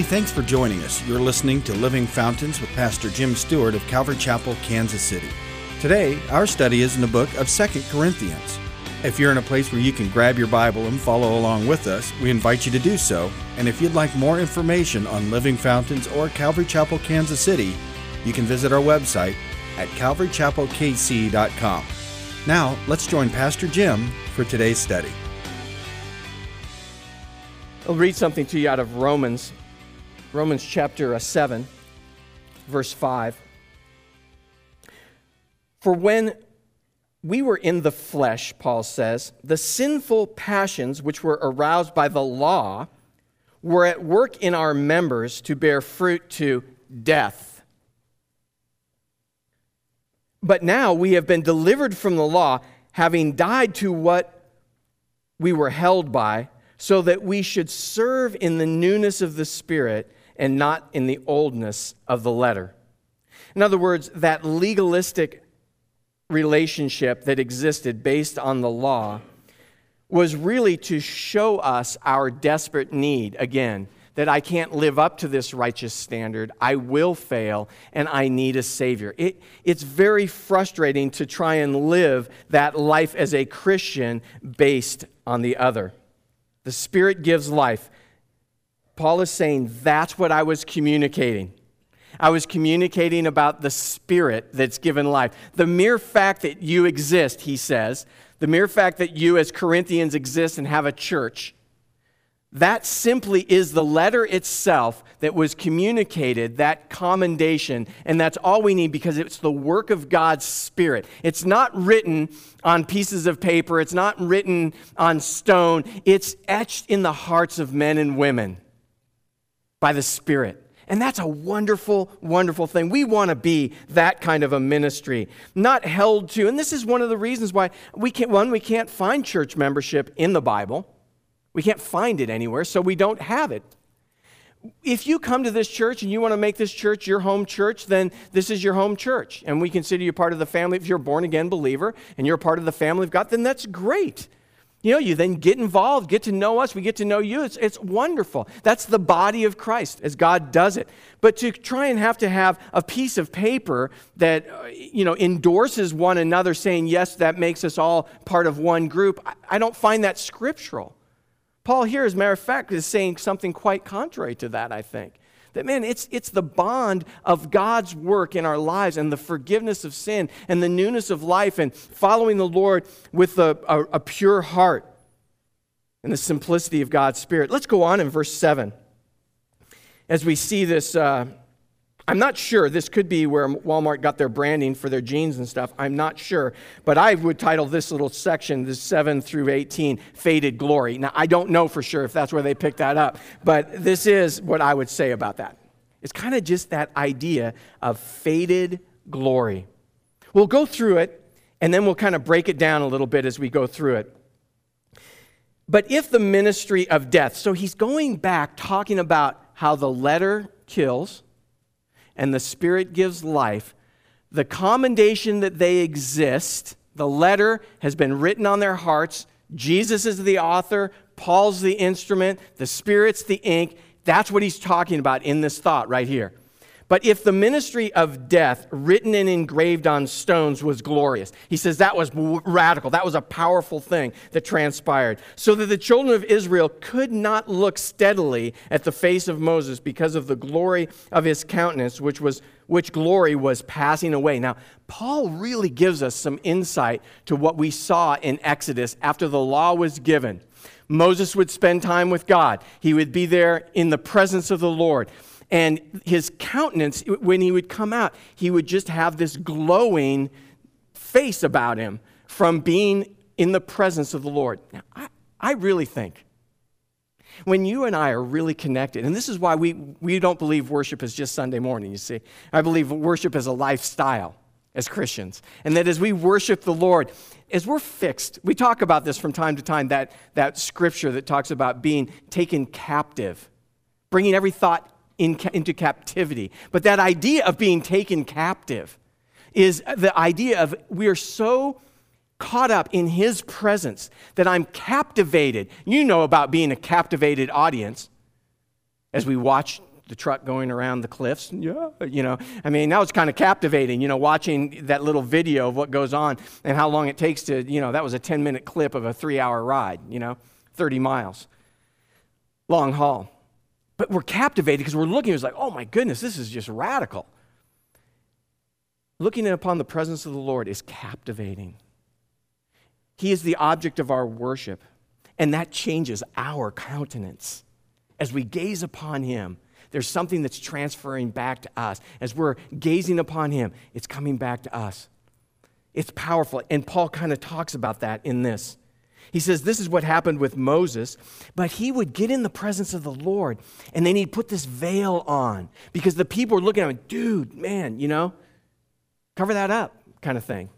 Hey, thanks for joining us. You're listening to Living Fountains with Pastor Jim Stewart of Calvary Chapel, Kansas City. Today, our study is in the book of Second Corinthians. If you're in a place where you can grab your Bible and follow along with us, we invite you to do so. And if you'd like more information on Living Fountains or Calvary Chapel, Kansas City, you can visit our website at calvarychapelkc.com. Now, let's join Pastor Jim for today's study. I'll read something to you out of Romans Romans chapter uh, 7, verse 5. For when we were in the flesh, Paul says, the sinful passions which were aroused by the law were at work in our members to bear fruit to death. But now we have been delivered from the law, having died to what we were held by, so that we should serve in the newness of the Spirit and not in the oldness of the letter. In other words, that legalistic relationship that existed based on the law was really to show us our desperate need, again, that I can't live up to this righteous standard. I will fail, and I need a Savior. It, it's very frustrating to try and live that life as a Christian based on the other. The Spirit gives life. Paul is saying that's what I was communicating. I was communicating about the spirit that's given life. The mere fact that you exist, he says, the mere fact that you as Corinthians exist and have a church, that simply is the letter itself that was communicated, that commendation, and that's all we need because it's the work of God's Spirit. It's not written on pieces of paper, it's not written on stone, it's etched in the hearts of men and women by the Spirit. And that's a wonderful, wonderful thing. We want to be that kind of a ministry, not held to. And this is one of the reasons why we can't, one, we can't find church membership in the Bible. We can't find it anywhere, so we don't have it. If you come to this church and you want to make this church your home church, then this is your home church. And we consider you part of the family. If you're a born again believer and you're part of the family of God, then that's great. You know, you then get involved, get to know us, we get to know you. It's, it's wonderful. That's the body of Christ as God does it. But to try and have to have a piece of paper that, uh, you know, endorses one another saying, yes, that makes us all part of one group, I, I don't find that scriptural. Paul here, as a matter of fact, is saying something quite contrary to that, I think. That, man, it's, it's the bond of God's work in our lives and the forgiveness of sin and the newness of life and following the Lord with a, a, a pure heart and the simplicity of God's Spirit. Let's go on in verse 7 as we see this. Uh, I'm not sure. This could be where Walmart got their branding for their jeans and stuff. I'm not sure. But I would title this little section, the 7 through 18, Faded Glory. Now, I don't know for sure if that's where they picked that up, but this is what I would say about that. It's kind of just that idea of faded glory. We'll go through it, and then we'll kind of break it down a little bit as we go through it. But if the ministry of death, so he's going back talking about how the letter kills and the Spirit gives life, the commendation that they exist, the letter has been written on their hearts. Jesus is the author, Paul's the instrument, the Spirit's the ink. That's what he's talking about in this thought right here. But if the ministry of death, written and engraved on stones, was glorious, he says that was radical. That was a powerful thing that transpired. So that the children of Israel could not look steadily at the face of Moses because of the glory of his countenance, which, was, which glory was passing away. Now, Paul really gives us some insight to what we saw in Exodus after the law was given. Moses would spend time with God, he would be there in the presence of the Lord. And his countenance, when he would come out, he would just have this glowing face about him from being in the presence of the Lord. Now, I, I really think when you and I are really connected, and this is why we, we don't believe worship is just Sunday morning, you see. I believe worship is a lifestyle as Christians. And that as we worship the Lord, as we're fixed, we talk about this from time to time, that, that scripture that talks about being taken captive, bringing every thought in, into captivity. But that idea of being taken captive is the idea of we are so caught up in his presence that I'm captivated. You know about being a captivated audience as we watch the truck going around the cliffs. Yeah, you know, I mean, that was kind of captivating, you know, watching that little video of what goes on and how long it takes to, you know, that was a 10 minute clip of a three hour ride, you know, 30 miles. Long haul. But we're captivated because we're looking, it's like, oh my goodness, this is just radical. Looking upon the presence of the Lord is captivating. He is the object of our worship, and that changes our countenance. As we gaze upon Him, there's something that's transferring back to us. As we're gazing upon Him, it's coming back to us. It's powerful. And Paul kind of talks about that in this. He says this is what happened with Moses, but he would get in the presence of the Lord and then he'd put this veil on because the people were looking at him, dude, man, you know, cover that up kind of thing.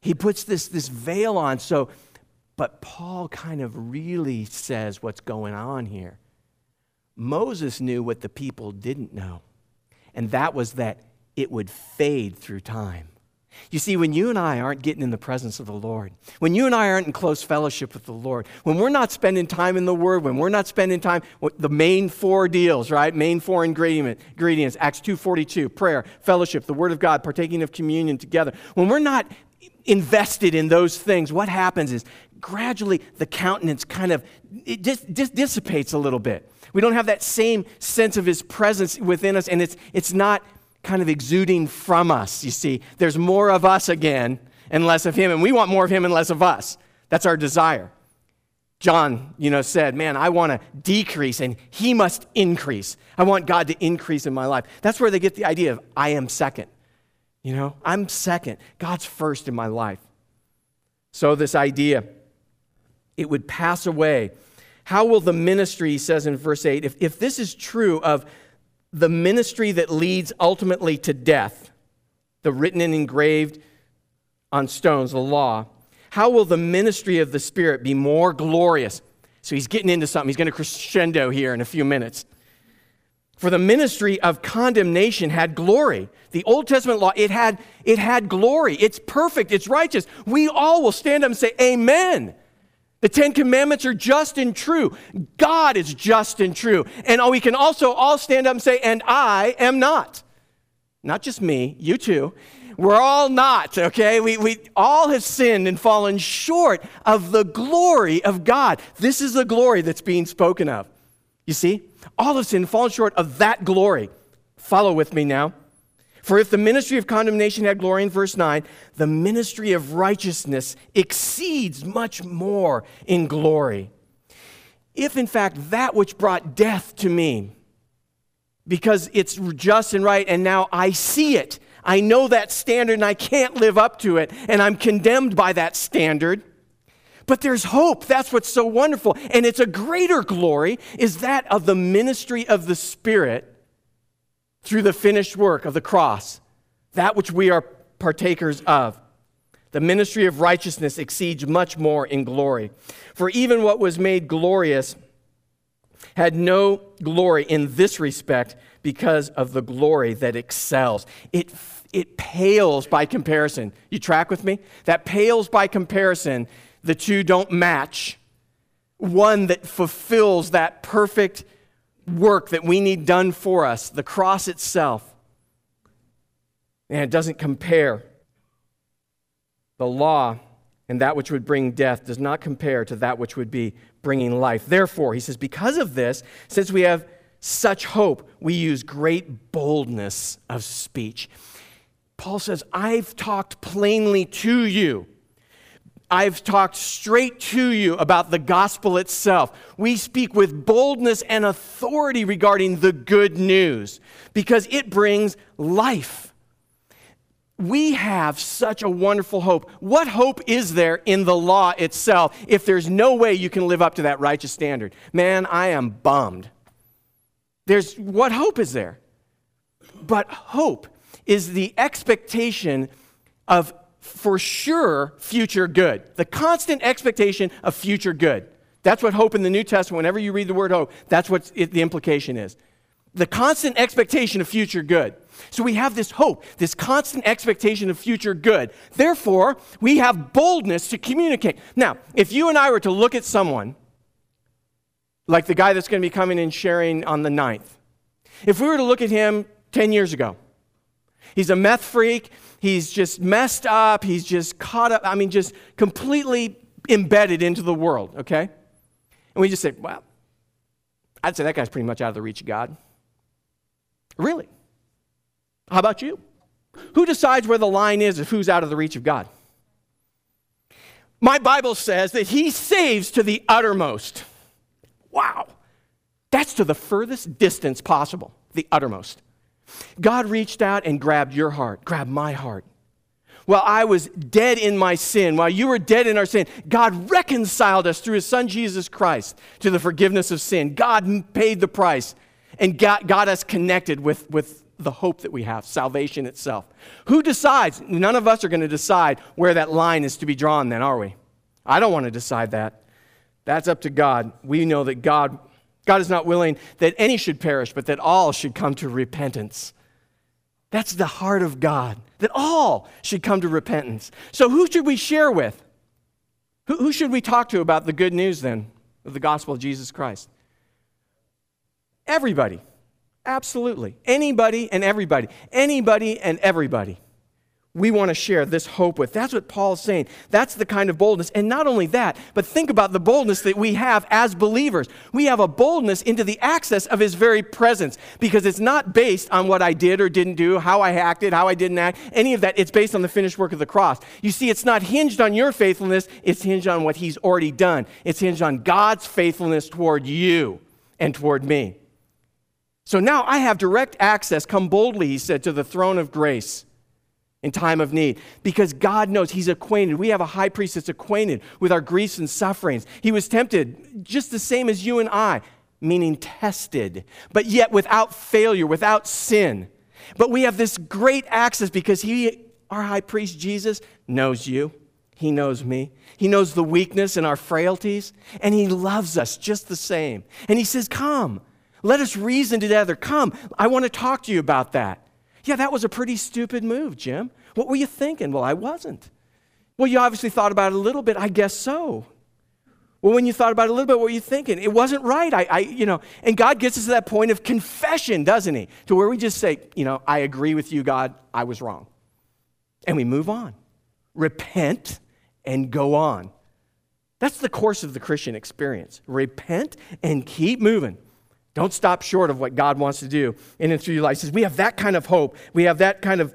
He puts this, this veil on. So, but Paul kind of really says what's going on here. Moses knew what the people didn't know, and that was that it would fade through time. You see, when you and I aren't getting in the presence of the Lord, when you and I aren't in close fellowship with the Lord, when we're not spending time in the Word, when we're not spending time with the main four deals, right? Main four ingredient, ingredients, Acts 2.42, prayer, fellowship, the Word of God, partaking of communion together. When we're not invested in those things, what happens is gradually the countenance kind of it just, just dissipates a little bit. We don't have that same sense of his presence within us, and it's, it's not kind of exuding from us, you see. There's more of us again and less of him, and we want more of him and less of us. That's our desire. John, you know, said, Man, I want to decrease and he must increase. I want God to increase in my life. That's where they get the idea of I am second. You know, I'm second. God's first in my life. So, this idea, it would pass away how will the ministry, he says in verse 8, if, if this is true of the ministry that leads ultimately to death, the written and engraved on stones, the law, how will the ministry of the Spirit be more glorious? So he's getting into something. He's going to crescendo here in a few minutes. For the ministry of condemnation had glory. The Old Testament law, it had, it had glory. It's perfect. It's righteous. We all will stand up and say, Amen. The Ten Commandments are just and true. God is just and true. And we can also all stand up and say, and I am not. Not just me, you too. We're all not, okay? We, we all have sinned and fallen short of the glory of God. This is the glory that's being spoken of. You see? All sinned and fallen short of that glory. Follow with me now. For if the ministry of condemnation had glory in verse 9, the ministry of righteousness exceeds much more in glory. If in fact that which brought death to me, because it's just and right, and now I see it, I know that standard and I can't live up to it, and I'm condemned by that standard. But there's hope. That's what's so wonderful. And it's a greater glory, is that of the ministry of the Spirit through the finished work of the cross, that which we are partakers of. The ministry of righteousness exceeds much more in glory. For even what was made glorious had no glory in this respect because of the glory that excels. It, it pales by comparison. You track with me? That pales by comparison. The two don't match. One that fulfills that perfect work that we need done for us, the cross itself. And it doesn't compare. The law and that which would bring death does not compare to that which would be bringing life. Therefore, he says, because of this, since we have such hope, we use great boldness of speech. Paul says, I've talked plainly to you I've talked straight to you about the gospel itself. We speak with boldness and authority regarding the good news because it brings life. We have such a wonderful hope. What hope is there in the law itself if there's no way you can live up to that righteous standard? Man, I am bummed. There's what hope is there? But hope is the expectation of for sure future good. The constant expectation of future good. That's what hope in the New Testament, whenever you read the word hope, that's what it, the implication is. The constant expectation of future good. So we have this hope, this constant expectation of future good. Therefore, we have boldness to communicate. Now, if you and I were to look at someone, like the guy that's going to be coming and sharing on the 9th, If we were to look at him 10 years ago, he's a meth freak, he's just messed up, he's just caught up, I mean, just completely embedded into the world, okay? And we just say, well, I'd say that guy's pretty much out of the reach of God. Really? How about you? Who decides where the line is of who's out of the reach of God? My Bible says that He saves to the uttermost. Wow. That's to the furthest distance possible, the uttermost. God reached out and grabbed your heart, grabbed my heart. While I was dead in my sin, while you were dead in our sin, God reconciled us through His Son Jesus Christ to the forgiveness of sin. God paid the price and got, got us connected with, with the hope that we have, salvation itself. Who decides? None of us are going to decide where that line is to be drawn, then, are we? I don't want to decide that. That's up to God. We know that God, God is not willing that any should perish, but that all should come to repentance. That's the heart of God, that all should come to repentance. So, who should we share with? Who, who should we talk to about the good news then of the gospel of Jesus Christ? Everybody. Absolutely. Anybody and everybody. Anybody and everybody. We want to share this hope with. That's what Paul's saying. That's the kind of boldness. And not only that, but think about the boldness that we have as believers. We have a boldness into the access of his very presence because it's not based on what I did or didn't do, how I acted, how I didn't act, any of that. It's based on the finished work of the cross. You see, it's not hinged on your faithfulness, it's hinged on what he's already done. It's hinged on God's faithfulness toward you and toward me. So now I have direct access, come boldly, he said, to the throne of grace in time of need because God knows He's acquainted. We have a high priest that's acquainted with our griefs and sufferings. He was tempted just the same as you and I, meaning tested, but yet without failure, without sin. But we have this great access because He, our high priest Jesus, knows you. He knows me. He knows the weakness and our frailties, and He loves us just the same. And He says, Come. Let us reason together. Come, I want to talk to you about that. Yeah, that was a pretty stupid move, Jim. What were you thinking? Well, I wasn't. Well, you obviously thought about it a little bit. I guess so. Well, when you thought about it a little bit, what were you thinking? It wasn't right. I, I, you know, and God gets us to that point of confession, doesn't He? To where we just say, you know, I agree with you, God. I was wrong, and we move on, repent, and go on. That's the course of the Christian experience. Repent and keep moving. Don't stop short of what God wants to do in and through your life. He says, we have that kind of hope. We have that kind of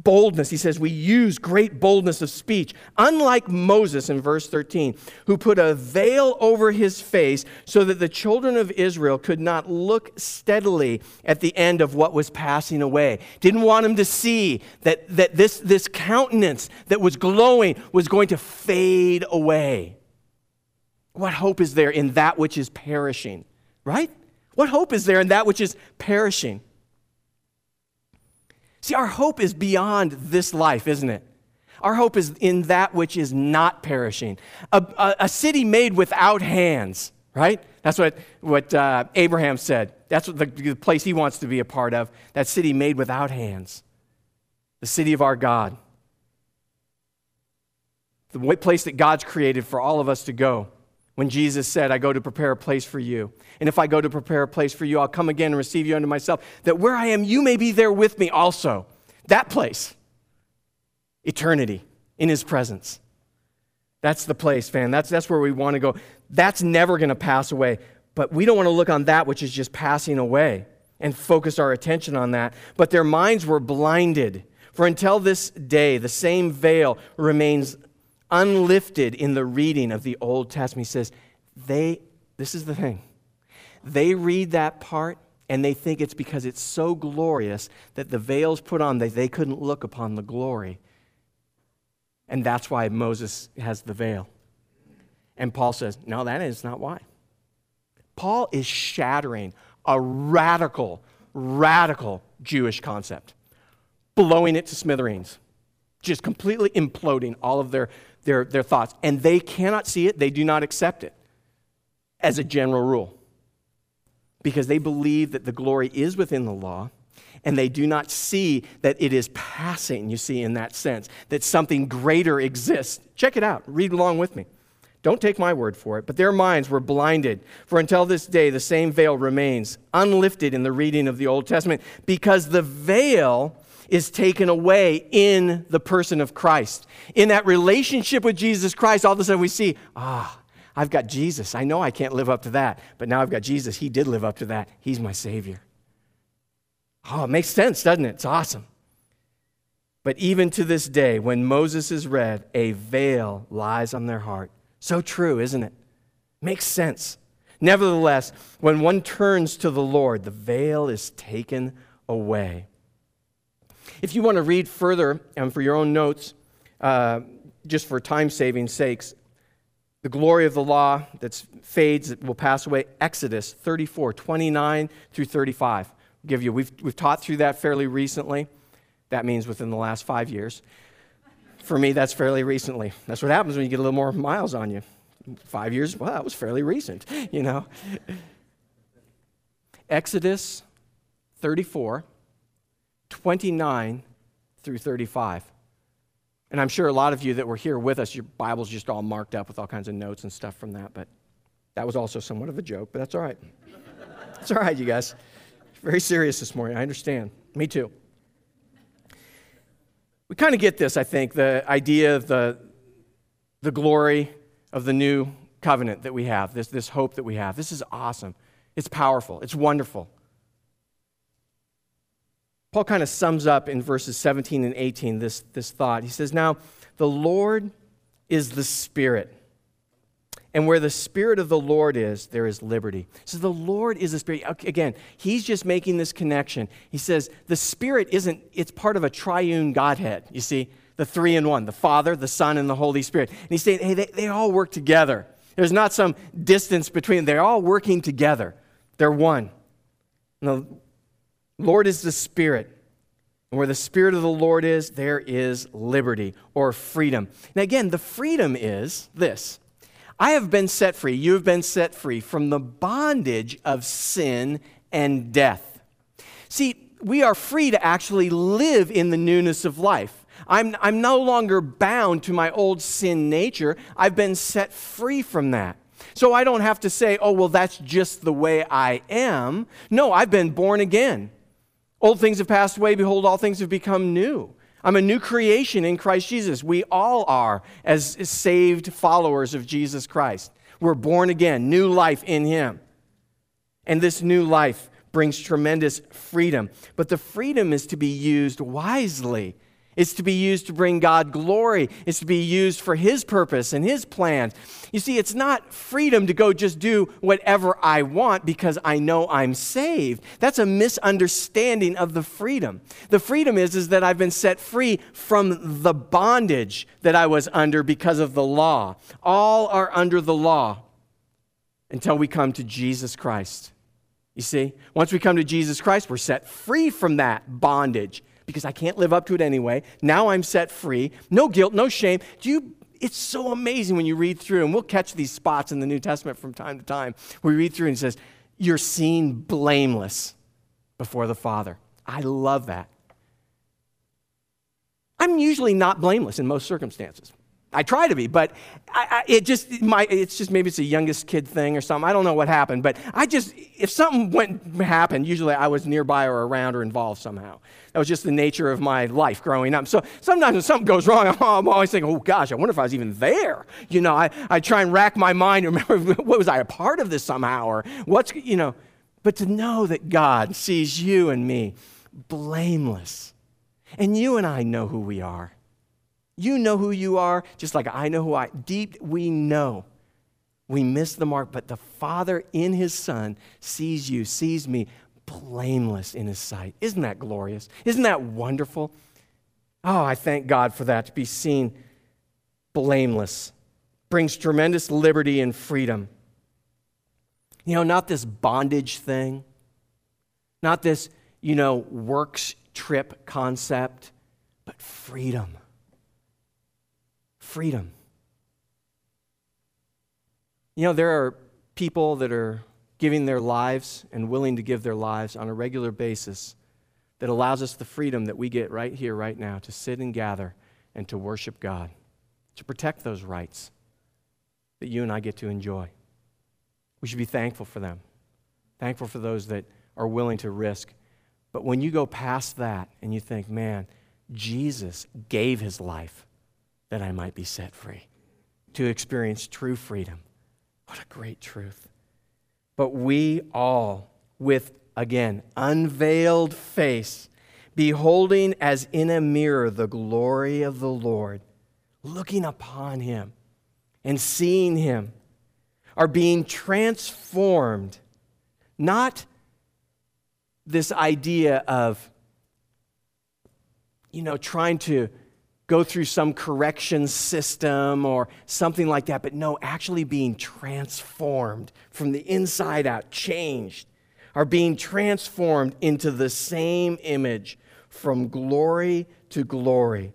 boldness. He says, we use great boldness of speech. Unlike Moses in verse 13, who put a veil over his face so that the children of Israel could not look steadily at the end of what was passing away. Didn't want them to see that, that this, this countenance that was glowing was going to fade away. What hope is there in that which is perishing, right? What hope is there in that which is perishing? See, our hope is beyond this life, isn't it? Our hope is in that which is not perishing. A, a, a city made without hands, right? That's what, what uh, Abraham said. That's what the, the place he wants to be a part of. That city made without hands. The city of our God. The place that God's created for all of us to go when Jesus said, I go to prepare a place for you. And if I go to prepare a place for you, I'll come again and receive you unto myself, that where I am, you may be there with me also. That place, eternity in his presence. That's the place, fan. That's, that's where we want to go. That's never going to pass away. But we don't want to look on that which is just passing away and focus our attention on that. But their minds were blinded. For until this day, the same veil remains unlifted in the reading of the Old Testament. He says, they, this is the thing, they read that part and they think it's because it's so glorious that the veil's put on that they couldn't look upon the glory. And that's why Moses has the veil. And Paul says, no, that is not why. Paul is shattering a radical, radical Jewish concept, blowing it to smithereens, just completely imploding all of their their, their thoughts. And they cannot see it, they do not accept it as a general rule because they believe that the glory is within the law and they do not see that it is passing, you see, in that sense, that something greater exists. Check it out, read along with me. Don't take my word for it, but their minds were blinded. For until this day, the same veil remains unlifted in the reading of the Old Testament because the veil is taken away in the person of Christ. In that relationship with Jesus Christ, all of a sudden we see, ah, I've got Jesus. I know I can't live up to that, but now I've got Jesus. He did live up to that. He's my Savior. Oh, it makes sense, doesn't it? It's awesome. But even to this day, when Moses is read, a veil lies on their heart. So true, isn't it? Makes sense. Nevertheless, when one turns to the Lord, the veil is taken away. If you want to read further and for your own notes, uh, just for time saving sakes, the glory of the law that fades, that will pass away, Exodus 34, 29 through 35. I'll give you, we've, we've taught through that fairly recently. That means within the last five years. For me, that's fairly recently. That's what happens when you get a little more miles on you. Five years, well, that was fairly recent, you know. Exodus 34, 29 through 35. And I'm sure a lot of you that were here with us, your Bible's just all marked up with all kinds of notes and stuff from that, but that was also somewhat of a joke, but that's all right. It's all right, you guys. Very serious this morning, I understand. Me too. We kind of get this, I think, the idea of the, the glory of the new covenant that we have, this, this hope that we have. This is awesome. It's powerful. It's wonderful. Paul kind of sums up in verses 17 and 18 this, this thought. He says, Now, the Lord is the Spirit. And where the Spirit of the Lord is, there is liberty. So the Lord is the Spirit. Again, he's just making this connection. He says the Spirit isn't, it's part of a triune Godhead, you see, the three in one the Father, the Son, and the Holy Spirit. And he's saying, hey, they, they all work together. There's not some distance between them, they're all working together. They're one. The Lord is the Spirit. And where the Spirit of the Lord is, there is liberty or freedom. Now, again, the freedom is this I have been set free, you have been set free from the bondage of sin and death. See, we are free to actually live in the newness of life. I'm, I'm no longer bound to my old sin nature. I've been set free from that. So I don't have to say, oh, well, that's just the way I am. No, I've been born again. Old things have passed away. Behold, all things have become new. I'm a new creation in Christ Jesus. We all are as saved followers of Jesus Christ. We're born again, new life in Him. And this new life brings tremendous freedom. But the freedom is to be used wisely it's to be used to bring God glory. It's to be used for His purpose and His plans. You see, it's not freedom to go just do whatever I want because I know I'm saved. That's a misunderstanding of the freedom. The freedom is, is that I've been set free from the bondage that I was under because of the law. All are under the law until we come to Jesus Christ. You see, once we come to Jesus Christ, we're set free from that bondage because I can't live up to it anyway. Now I'm set free. No guilt, no shame. Do you it's so amazing when you read through, and we'll catch these spots in the New Testament from time to time we read through and it says, You're seen blameless before the Father. I love that. I'm usually not blameless in most circumstances. I try to be, but I, I, it just my, it's just maybe it's a youngest kid thing or something. I don't know what happened, but I just if something went happened, usually I was nearby or around or involved somehow. That was just the nature of my life growing up. So sometimes when something goes wrong, I'm always thinking, oh gosh, I wonder if I was even there. You know, I, I try and rack my mind and remember what was I a part of this somehow or what's you know. But to know that God sees you and me blameless, and you and I know who we are. You know who you are, just like I know who I deep we know. We miss the mark, but the Father in his Son sees you, sees me blameless in his sight. Isn't that glorious? Isn't that wonderful? Oh, I thank God for that to be seen blameless. Brings tremendous liberty and freedom. You know, not this bondage thing, not this, you know, works trip concept, but freedom freedom. You know, there are people that are giving their lives and willing to give their lives on a regular basis that allows us the freedom that we get right here, right now, to sit and gather and to worship God, to protect those rights. that you and I get to enjoy. We should be thankful for them, thankful for those that are willing to risk. But when you go past that and you think, man, Jesus gave his life that I might be set free, to experience true freedom. What a great truth. But we all, with again, unveiled face, beholding as in a mirror the glory of the Lord, looking upon him and seeing him, are being transformed, not this idea of, you know, trying to go through some correction system or something like that, but no, actually being transformed from the inside out, changed, are being transformed into the same image from glory to glory,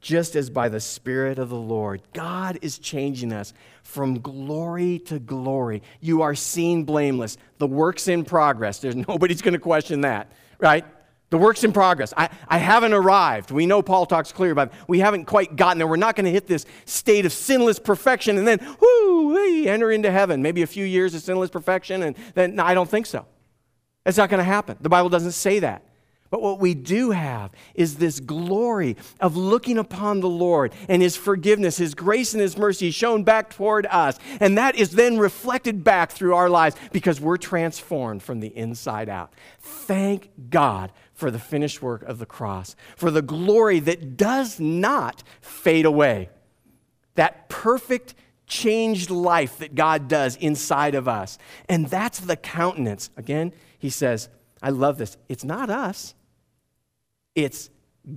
just as by the Spirit of the Lord. God is changing us from glory to glory. You are seen blameless. The work's in progress. There's nobody's going to question that, right? The work's in progress. I, I haven't arrived. We know Paul talks clear about it. We haven't quite gotten there. We're not going to hit this state of sinless perfection and then, whoo, we enter into heaven. Maybe a few years of sinless perfection, and then no, I don't think so. That's not going to happen. The Bible doesn't say that. But what we do have is this glory of looking upon the Lord and His forgiveness, His grace, and His mercy shown back toward us. And that is then reflected back through our lives because we're transformed from the inside out. Thank God for the finished work of the cross, for the glory that does not fade away. That perfect, changed life that God does inside of us. And that's the countenance. Again, he says, I love this. It's not us, it's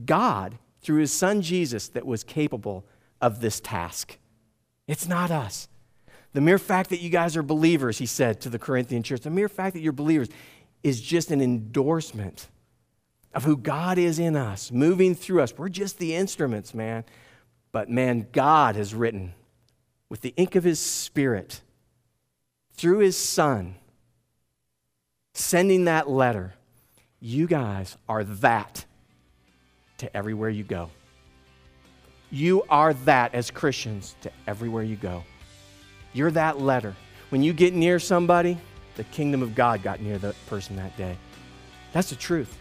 God through his son Jesus that was capable of this task. It's not us. The mere fact that you guys are believers, he said to the Corinthian church, the mere fact that you're believers is just an endorsement of who God is in us, moving through us. We're just the instruments, man. But man, God has written with the ink of his spirit through his son sending that letter, you guys are that to everywhere you go. You are that as Christians to everywhere you go. You're that letter. When you get near somebody, the kingdom of God got near the person that day. That's the truth.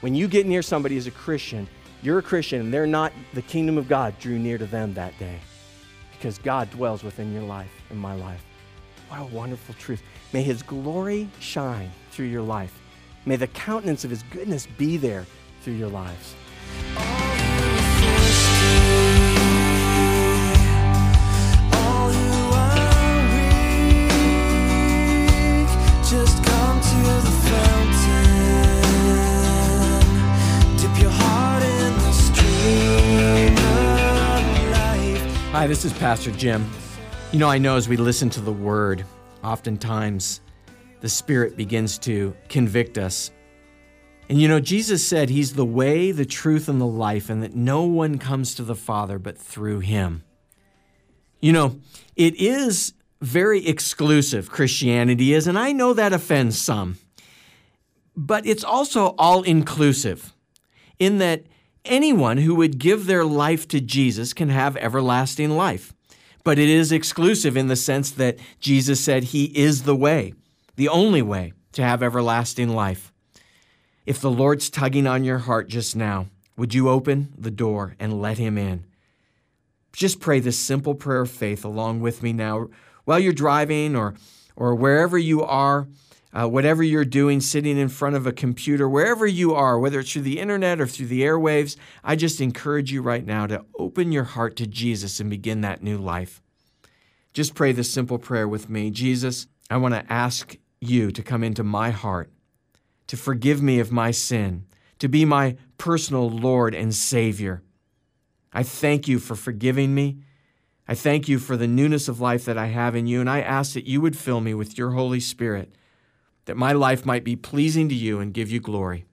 When you get near somebody as a Christian, you're a Christian and they're not, the kingdom of God drew near to them that day because God dwells within your life and my life. What a wonderful truth. May His glory shine through your life. May the countenance of His goodness be there through your lives. Hi, this is Pastor Jim. You know, I know as we listen to the word, oftentimes the Spirit begins to convict us. And you know, Jesus said He's the way, the truth, and the life, and that no one comes to the Father but through Him. You know, it is very exclusive, Christianity is, and I know that offends some. But it's also all inclusive in that anyone who would give their life to Jesus can have everlasting life. But it is exclusive in the sense that Jesus said he is the way, the only way to have everlasting life. If the Lord's tugging on your heart just now, would you open the door and let him in? Just pray this simple prayer of faith along with me now while you're driving or, or wherever you are uh, whatever you're doing, sitting in front of a computer, wherever you are, whether it's through the internet or through the airwaves, I just encourage you right now to open your heart to Jesus and begin that new life. Just pray this simple prayer with me Jesus, I want to ask you to come into my heart, to forgive me of my sin, to be my personal Lord and Savior. I thank you for forgiving me. I thank you for the newness of life that I have in you, and I ask that you would fill me with your Holy Spirit that my life might be pleasing to you and give you glory.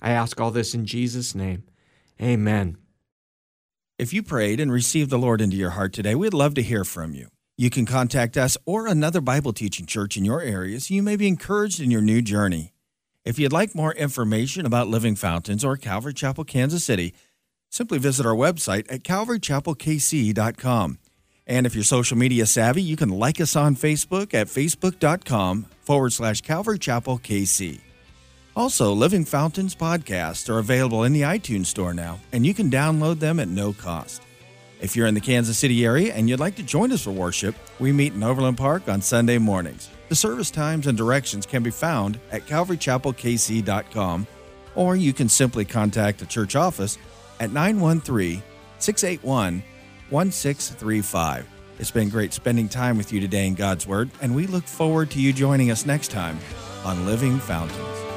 I ask all this in Jesus' name. Amen. If you prayed and received the Lord into your heart today, we'd love to hear from you. You can contact us or another Bible teaching church in your area so you may be encouraged in your new journey. If you'd like more information about Living Fountains or Calvary Chapel, Kansas City, simply visit our website at calvarychapelkc.com. And if you're social media savvy, you can like us on Facebook at facebook.com forward slash Calvary Chapel KC. Also, Living Fountains podcasts are available in the iTunes store now, and you can download them at no cost. If you're in the Kansas City area and you'd like to join us for worship, we meet in Overland Park on Sunday mornings. The service times and directions can be found at calvarychapelkc.com, or you can simply contact the church office at 913 681 1635. It's been great spending time with you today in God's Word, and we look forward to you joining us next time on Living Fountains.